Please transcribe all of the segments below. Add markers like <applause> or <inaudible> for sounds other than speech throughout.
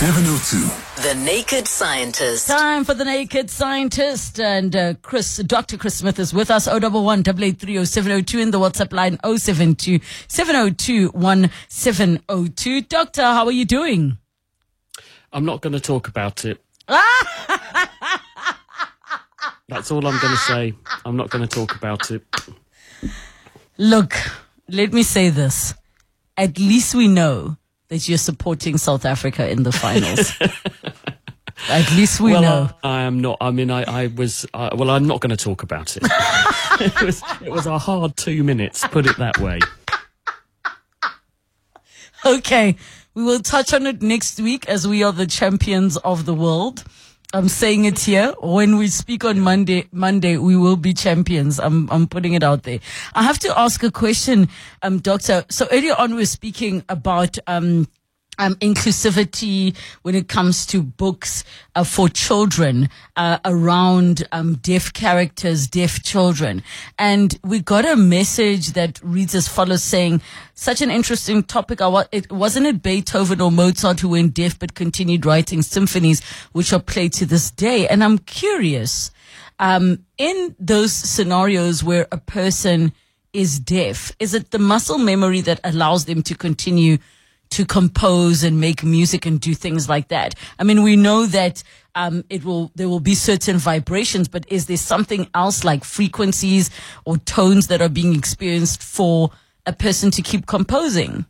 702. The Naked Scientist. Time for the Naked Scientist, and uh, Chris, Dr. Chris Smith is with us. 011 702 in the WhatsApp line 072 702 1702. Doctor, how are you doing? I'm not going to talk about it. <laughs> That's all I'm going to say. I'm not going to talk about it. Look, let me say this. At least we know that you're supporting South Africa in the finals. <laughs> At least we well, know. I, I am not. I mean, I, I was. Uh, well, I'm not going to talk about it. <laughs> it was. It was a hard two minutes. Put it that way. Okay. We will touch on it next week as we are the champions of the world. I'm saying it here. When we speak on Monday, Monday, we will be champions. I'm, I'm putting it out there. I have to ask a question, um, doctor. So earlier on, we are speaking about, um, um, inclusivity when it comes to books uh, for children uh, around um, deaf characters, deaf children. And we got a message that reads as follows saying, such an interesting topic. It, wasn't it Beethoven or Mozart who went deaf but continued writing symphonies which are played to this day? And I'm curious, um, in those scenarios where a person is deaf, is it the muscle memory that allows them to continue to compose and make music and do things like that. I mean, we know that um, it will there will be certain vibrations, but is there something else like frequencies or tones that are being experienced for a person to keep composing?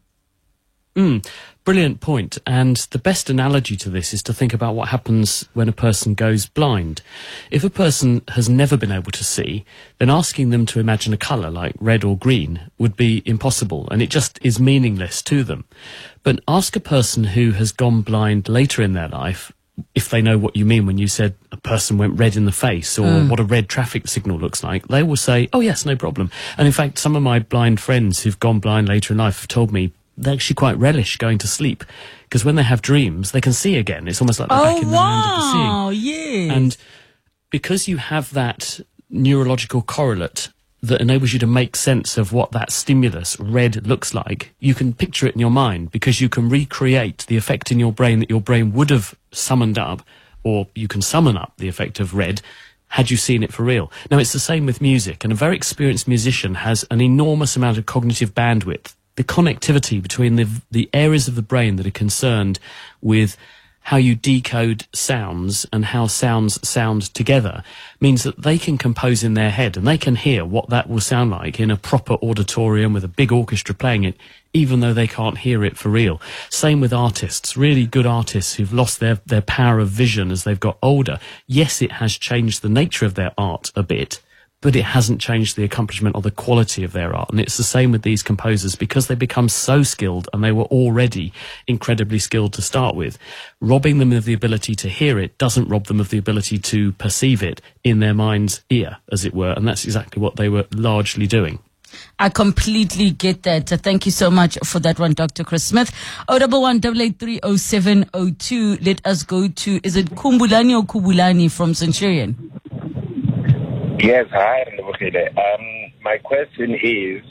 Mm. Brilliant point. And the best analogy to this is to think about what happens when a person goes blind. If a person has never been able to see, then asking them to imagine a colour like red or green would be impossible and it just is meaningless to them. But ask a person who has gone blind later in their life if they know what you mean when you said a person went red in the face or mm. what a red traffic signal looks like, they will say, oh yes, no problem. And in fact, some of my blind friends who've gone blind later in life have told me they actually quite relish going to sleep because when they have dreams, they can see again. It's almost like they're oh, back in the land of the seeing. Yeah. And because you have that neurological correlate that enables you to make sense of what that stimulus red looks like, you can picture it in your mind because you can recreate the effect in your brain that your brain would have summoned up, or you can summon up the effect of red had you seen it for real. Now, it's the same with music, and a very experienced musician has an enormous amount of cognitive bandwidth the connectivity between the, the areas of the brain that are concerned with how you decode sounds and how sounds sound together means that they can compose in their head and they can hear what that will sound like in a proper auditorium with a big orchestra playing it, even though they can't hear it for real. Same with artists, really good artists who've lost their, their power of vision as they've got older. Yes, it has changed the nature of their art a bit, but it hasn't changed the accomplishment or the quality of their art. And it's the same with these composers because they become so skilled and they were already incredibly skilled to start with. Robbing them of the ability to hear it doesn't rob them of the ability to perceive it in their mind's ear, as it were. And that's exactly what they were largely doing. I completely get that. Thank you so much for that one, Dr. Chris Smith. O double one double eight three oh seven oh two. Let us go to is it Kumbulani or Kubulani from Centurion? Yes, hi, Um, my question is,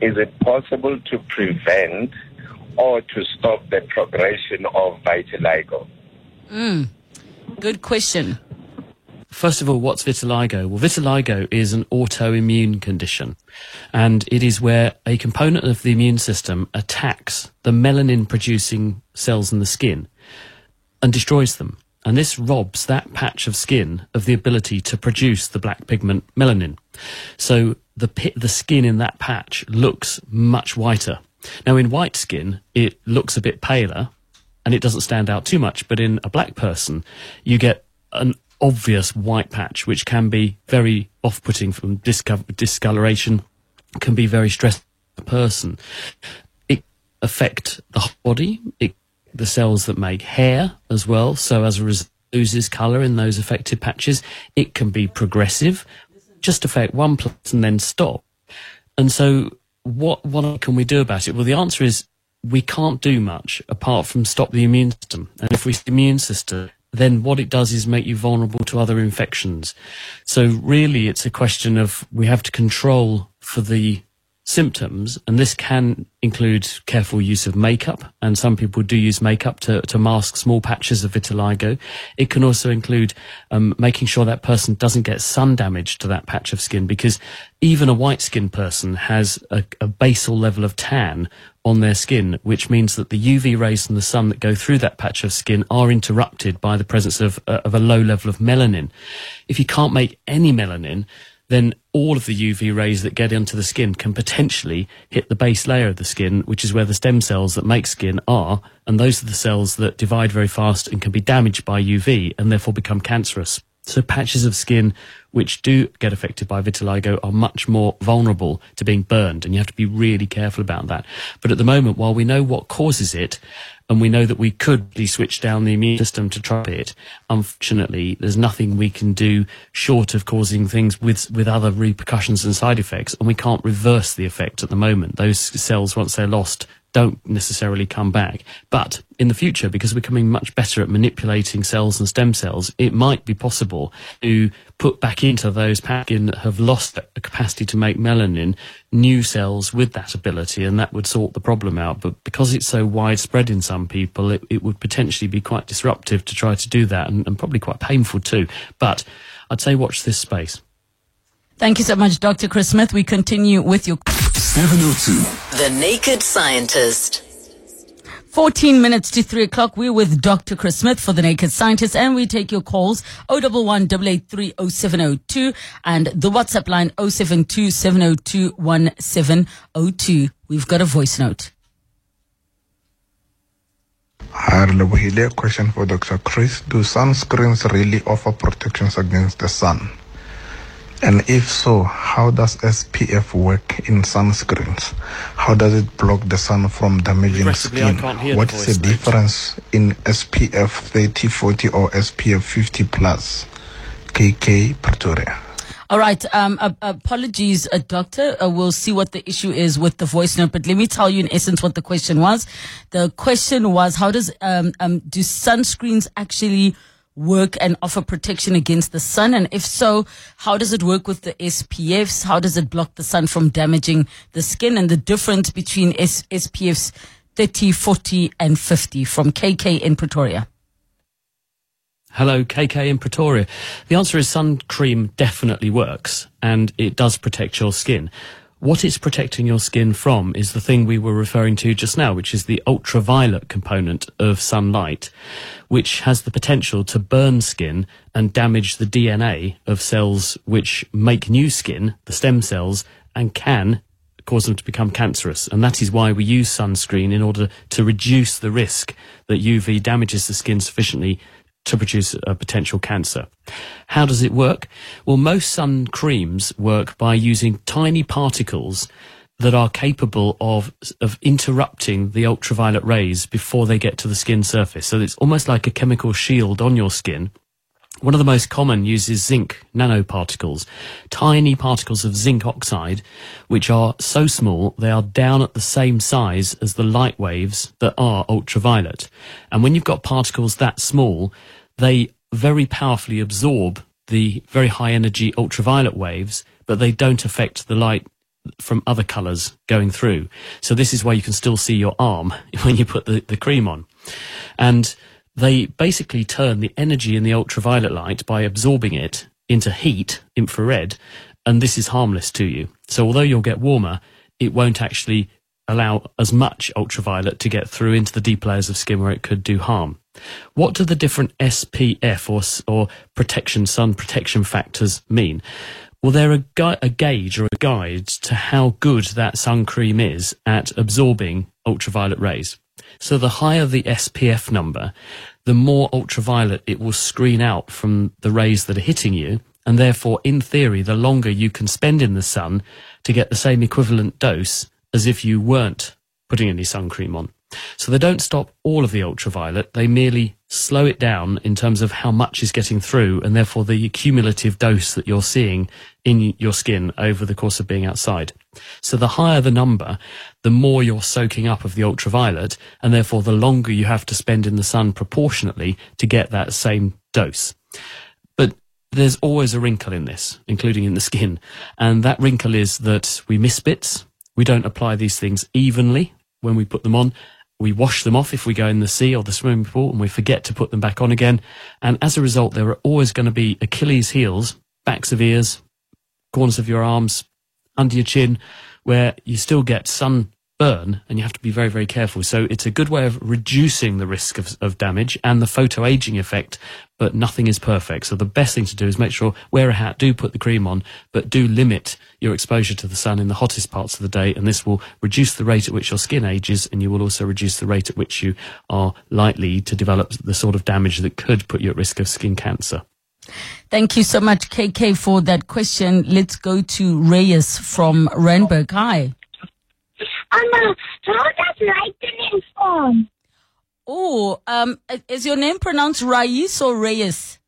is it possible to prevent or to stop the progression of vitiligo? Mm, good question. First of all, what's vitiligo? Well, vitiligo is an autoimmune condition, and it is where a component of the immune system attacks the melanin producing cells in the skin and destroys them. And this robs that patch of skin of the ability to produce the black pigment melanin. So the pit, the skin in that patch looks much whiter. Now in white skin, it looks a bit paler and it doesn't stand out too much. But in a black person, you get an obvious white patch, which can be very off-putting from discoloration, can be very stressed person. It affect the body. It the cells that make hair as well. So as a result, loses colour in those affected patches. It can be progressive, just affect one place and then stop. And so what, what can we do about it? Well, the answer is we can't do much apart from stop the immune system. And if we the immune system, then what it does is make you vulnerable to other infections. So really it's a question of we have to control for the symptoms, and this can include careful use of makeup, and some people do use makeup to, to mask small patches of vitiligo. It can also include um, making sure that person doesn't get sun damage to that patch of skin, because even a white skinned person has a, a basal level of tan on their skin, which means that the UV rays from the sun that go through that patch of skin are interrupted by the presence of, uh, of a low level of melanin. If you can't make any melanin, then all of the UV rays that get into the skin can potentially hit the base layer of the skin, which is where the stem cells that make skin are. And those are the cells that divide very fast and can be damaged by UV and therefore become cancerous. So patches of skin which do get affected by vitiligo are much more vulnerable to being burned and you have to be really careful about that. But at the moment, while we know what causes it and we know that we could switch down the immune system to trap it. Unfortunately, there's nothing we can do short of causing things with, with other repercussions and side effects, and we can't reverse the effect at the moment. Those cells, once they're lost, don't necessarily come back. But in the future, because we're becoming much better at manipulating cells and stem cells, it might be possible to put back into those packing that have lost the capacity to make melanin new cells with that ability, and that would sort the problem out. But because it's so widespread in some people, it, it would potentially be quite disruptive to try to do that and, and probably quite painful too. But I'd say watch this space. Thank you so much, Dr. Chris Smith. We continue with your 702. The Naked Scientist. 14 minutes to 3 o'clock. We're with Dr. Chris Smith for The Naked Scientist and we take your calls 011 883 and the WhatsApp line 072 702 1702. We've got a voice note. Hi, Lebohile. Question for Dr. Chris. Do sunscreens really offer protections against the sun? And if so, how does SPF work in sunscreens? How does it block the sun from damaging skin? What is the, the difference in SPF 30, 40 or SPF 50 plus? KK Pretoria. All right. Um, uh, apologies, uh, doctor. Uh, we'll see what the issue is with the voice note, but let me tell you in essence what the question was. The question was, how does, um, um, do sunscreens actually work and offer protection against the sun? And if so, how does it work with the SPFs? How does it block the sun from damaging the skin? And the difference between S- SPFs 30, 40, and 50 from KK in Pretoria. Hello, KK in Pretoria. The answer is sun cream definitely works and it does protect your skin. What it's protecting your skin from is the thing we were referring to just now, which is the ultraviolet component of sunlight, which has the potential to burn skin and damage the DNA of cells which make new skin, the stem cells, and can cause them to become cancerous. And that is why we use sunscreen in order to reduce the risk that UV damages the skin sufficiently to produce a potential cancer. How does it work? Well, most sun creams work by using tiny particles that are capable of, of interrupting the ultraviolet rays before they get to the skin surface. So it's almost like a chemical shield on your skin. One of the most common uses zinc nanoparticles, tiny particles of zinc oxide, which are so small they are down at the same size as the light waves that are ultraviolet. And when you've got particles that small, they very powerfully absorb the very high energy ultraviolet waves, but they don't affect the light from other colors going through. So this is why you can still see your arm <laughs> when you put the, the cream on. And they basically turn the energy in the ultraviolet light by absorbing it into heat, infrared, and this is harmless to you. So although you'll get warmer, it won't actually allow as much ultraviolet to get through into the deep layers of skin where it could do harm. What do the different SPF or, or protection, sun protection factors mean? Well, they're a, gu- a gauge or a guide to how good that sun cream is at absorbing ultraviolet rays. So the higher the SPF number, the more ultraviolet it will screen out from the rays that are hitting you. And therefore, in theory, the longer you can spend in the sun to get the same equivalent dose as if you weren't putting any sun cream on. So they don't stop all of the ultraviolet, they merely slow it down in terms of how much is getting through and therefore the cumulative dose that you're seeing in your skin over the course of being outside. So the higher the number, the more you're soaking up of the ultraviolet and therefore the longer you have to spend in the sun proportionately to get that same dose. But there's always a wrinkle in this, including in the skin. And that wrinkle is that we miss bits We don't apply these things evenly when we put them on. We wash them off if we go in the sea or the swimming pool and we forget to put them back on again. And as a result, there are always going to be Achilles heels, backs of ears, corners of your arms, under your chin, where you still get sun burn and you have to be very, very careful. So it's a good way of reducing the risk of, of damage and the photo aging effect, but nothing is perfect. So the best thing to do is make sure wear a hat, do put the cream on, but do limit your exposure to the sun in the hottest parts of the day. And this will reduce the rate at which your skin ages and you will also reduce the rate at which you are likely to develop the sort of damage that could put you at risk of skin cancer. Thank you so much, KK, for that question. Let's go to Reyes from Randburg. Hi. Anna, how does lightning form? Oh, um, is your name pronounced Rais or Reyes?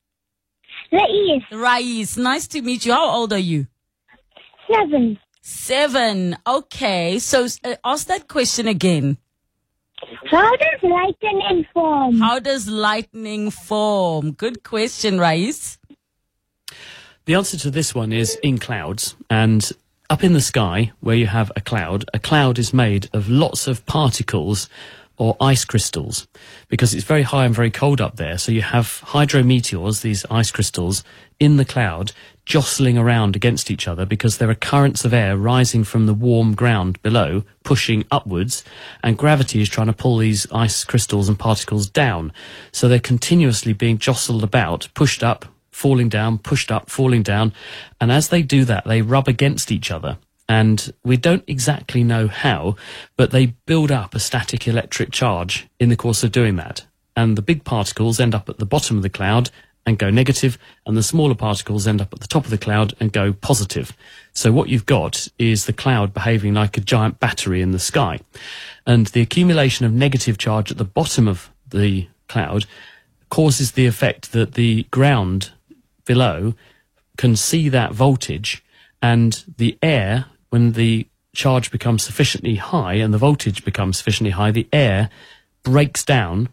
Reyes. Rais. Nice to meet you. How old are you? Seven. Seven. Okay. So uh, ask that question again. How does lightning form? How does lightning form? Good question, Rais. The answer to this one is in clouds. And up in the sky, where you have a cloud, a cloud is made of lots of particles or ice crystals because it's very high and very cold up there. So you have hydrometeors, these ice crystals, in the cloud jostling around against each other because there are currents of air rising from the warm ground below, pushing upwards, and gravity is trying to pull these ice crystals and particles down. So they're continuously being jostled about, pushed up, falling down, pushed up, falling down. And as they do that, they rub against each other. And we don't exactly know how, but they build up a static electric charge in the course of doing that. And the big particles end up at the bottom of the cloud and go negative, and the smaller particles end up at the top of the cloud and go positive. So what you've got is the cloud behaving like a giant battery in the sky. And the accumulation of negative charge at the bottom of the cloud causes the effect that the ground below can see that voltage and the air, when the charge becomes sufficiently high and the voltage becomes sufficiently high, the air breaks down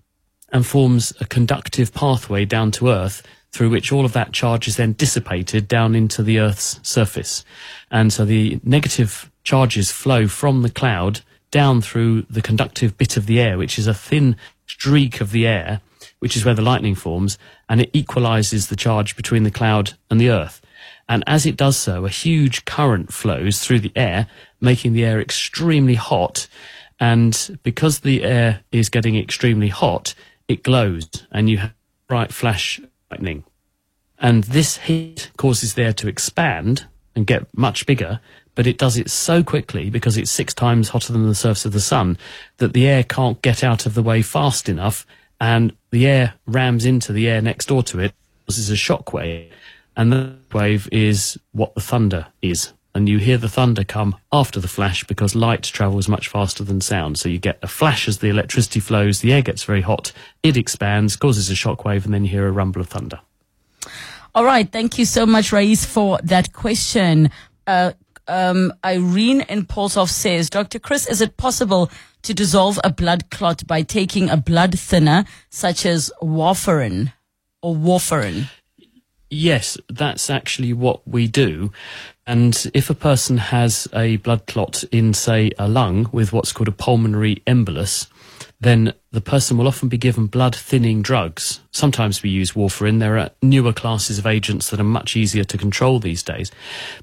and forms a conductive pathway down to Earth through which all of that charge is then dissipated down into the Earth's surface. And so the negative charges flow from the cloud down through the conductive bit of the air, which is a thin streak of the air, which is where the lightning forms, and it equalizes the charge between the cloud and the earth. And as it does so, a huge current flows through the air, making the air extremely hot. And because the air is getting extremely hot, it glows and you have bright flash lightning. And this heat causes the air to expand and get much bigger, but it does it so quickly because it's six times hotter than the surface of the sun that the air can't get out of the way fast enough and the air rams into the air next door to it, causes a shock wave, and the wave is what the thunder is. And you hear the thunder come after the flash because light travels much faster than sound. So you get a flash as the electricity flows, the air gets very hot, it expands, causes a shock wave, and then you hear a rumble of thunder. All right. Thank you so much, Rais, for that question. Uh, um, Irene in Paulshof says, Dr. Chris, is it possible to dissolve a blood clot by taking a blood thinner such as warfarin or warfarin? Yes, that's actually what we do. And if a person has a blood clot in, say, a lung with what's called a pulmonary embolus, then the person will often be given blood thinning drugs. Sometimes we use warfarin. There are newer classes of agents that are much easier to control these days.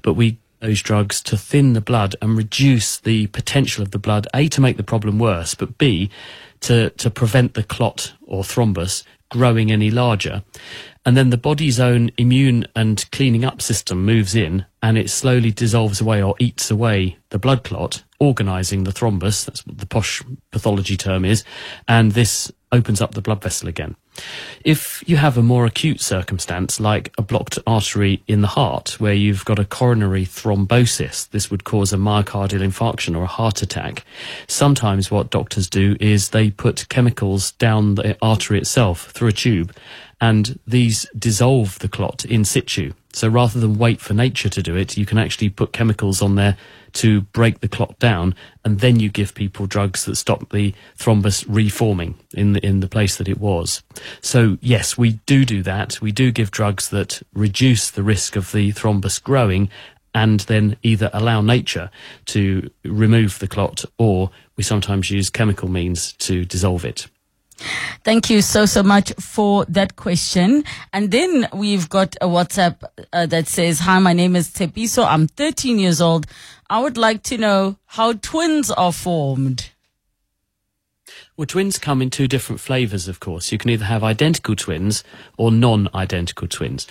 But we those drugs to thin the blood and reduce the potential of the blood, A, to make the problem worse, but B, to, to prevent the clot or thrombus growing any larger. And then the body's own immune and cleaning up system moves in and it slowly dissolves away or eats away the blood clot, organizing the thrombus. That's what the posh pathology term is. And this opens up the blood vessel again. If you have a more acute circumstance, like a blocked artery in the heart, where you've got a coronary thrombosis, this would cause a myocardial infarction or a heart attack. Sometimes what doctors do is they put chemicals down the artery itself through a tube and these dissolve the clot in situ. So rather than wait for nature to do it, you can actually put chemicals on there to break the clot down, and then you give people drugs that stop the thrombus reforming in the in the place that it was. So yes, we do do that. We do give drugs that reduce the risk of the thrombus growing and then either allow nature to remove the clot or we sometimes use chemical means to dissolve it. Thank you so, so much for that question. And then we've got a WhatsApp uh, that says, Hi, my name is Tepiso. I'm 13 years old. I would like to know how twins are formed. Well, twins come in two different flavours, of course. You can either have identical twins or non-identical twins.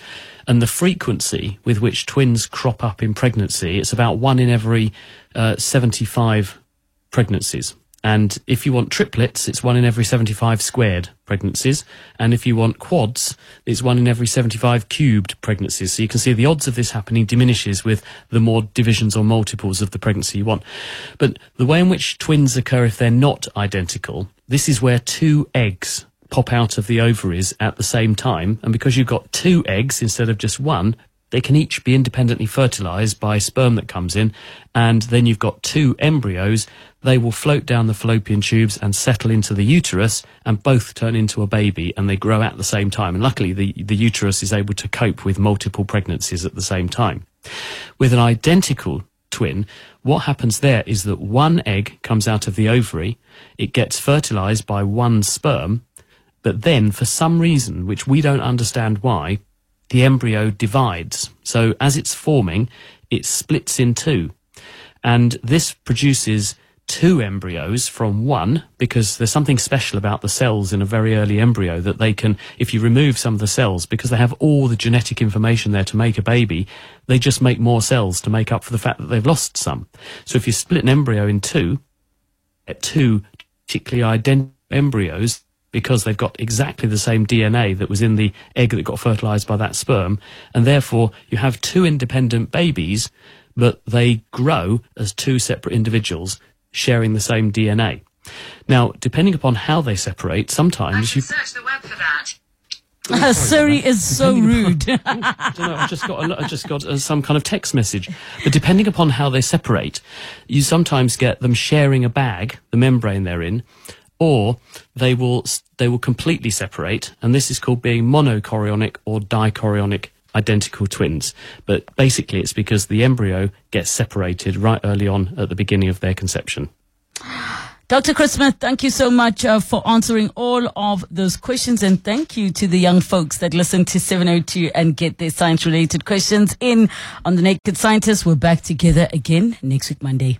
And the frequency with which twins crop up in pregnancy, it's about one in every uh, 75 pregnancies. And if you want triplets, it's one in every 75 squared pregnancies. And if you want quads, it's one in every 75 cubed pregnancies. So you can see the odds of this happening diminishes with the more divisions or multiples of the pregnancy you want. But the way in which twins occur if they're not identical, this is where two eggs pop out of the ovaries at the same time. And because you've got two eggs instead of just one, they can each be independently fertilized by sperm that comes in, and then you've got two embryos. They will float down the fallopian tubes and settle into the uterus, and both turn into a baby, and they grow at the same time. And luckily, the, the uterus is able to cope with multiple pregnancies at the same time. With an identical twin, what happens there is that one egg comes out of the ovary, it gets fertilized by one sperm, but then for some reason, which we don't understand why, the embryo divides. So as it's forming, it splits in two. And this produces two embryos from one because there's something special about the cells in a very early embryo that they can, if you remove some of the cells, because they have all the genetic information there to make a baby, they just make more cells to make up for the fact that they've lost some. So if you split an embryo in two, at two particularly identical embryos, because they've got exactly the same DNA that was in the egg that got fertilized by that sperm. And therefore, you have two independent babies, but they grow as two separate individuals sharing the same DNA. Now, depending upon how they separate, sometimes you. Search the web for that. <laughs> Uh, Siri is so rude. <laughs> I don't know. I just got a, I just got uh, some kind of text message. But depending upon how they separate, you sometimes get them sharing a bag, the membrane they're in, or they will they will completely separate, and this is called being monochorionic or dichorionic identical twins. But basically, it's because the embryo gets separated right early on at the beginning of their conception. <gasps> Dr. Chris Smith, thank you so much uh, for answering all of those questions. And thank you to the young folks that listen to 702 and get their science related questions in on The Naked Scientist. We're back together again next week, Monday.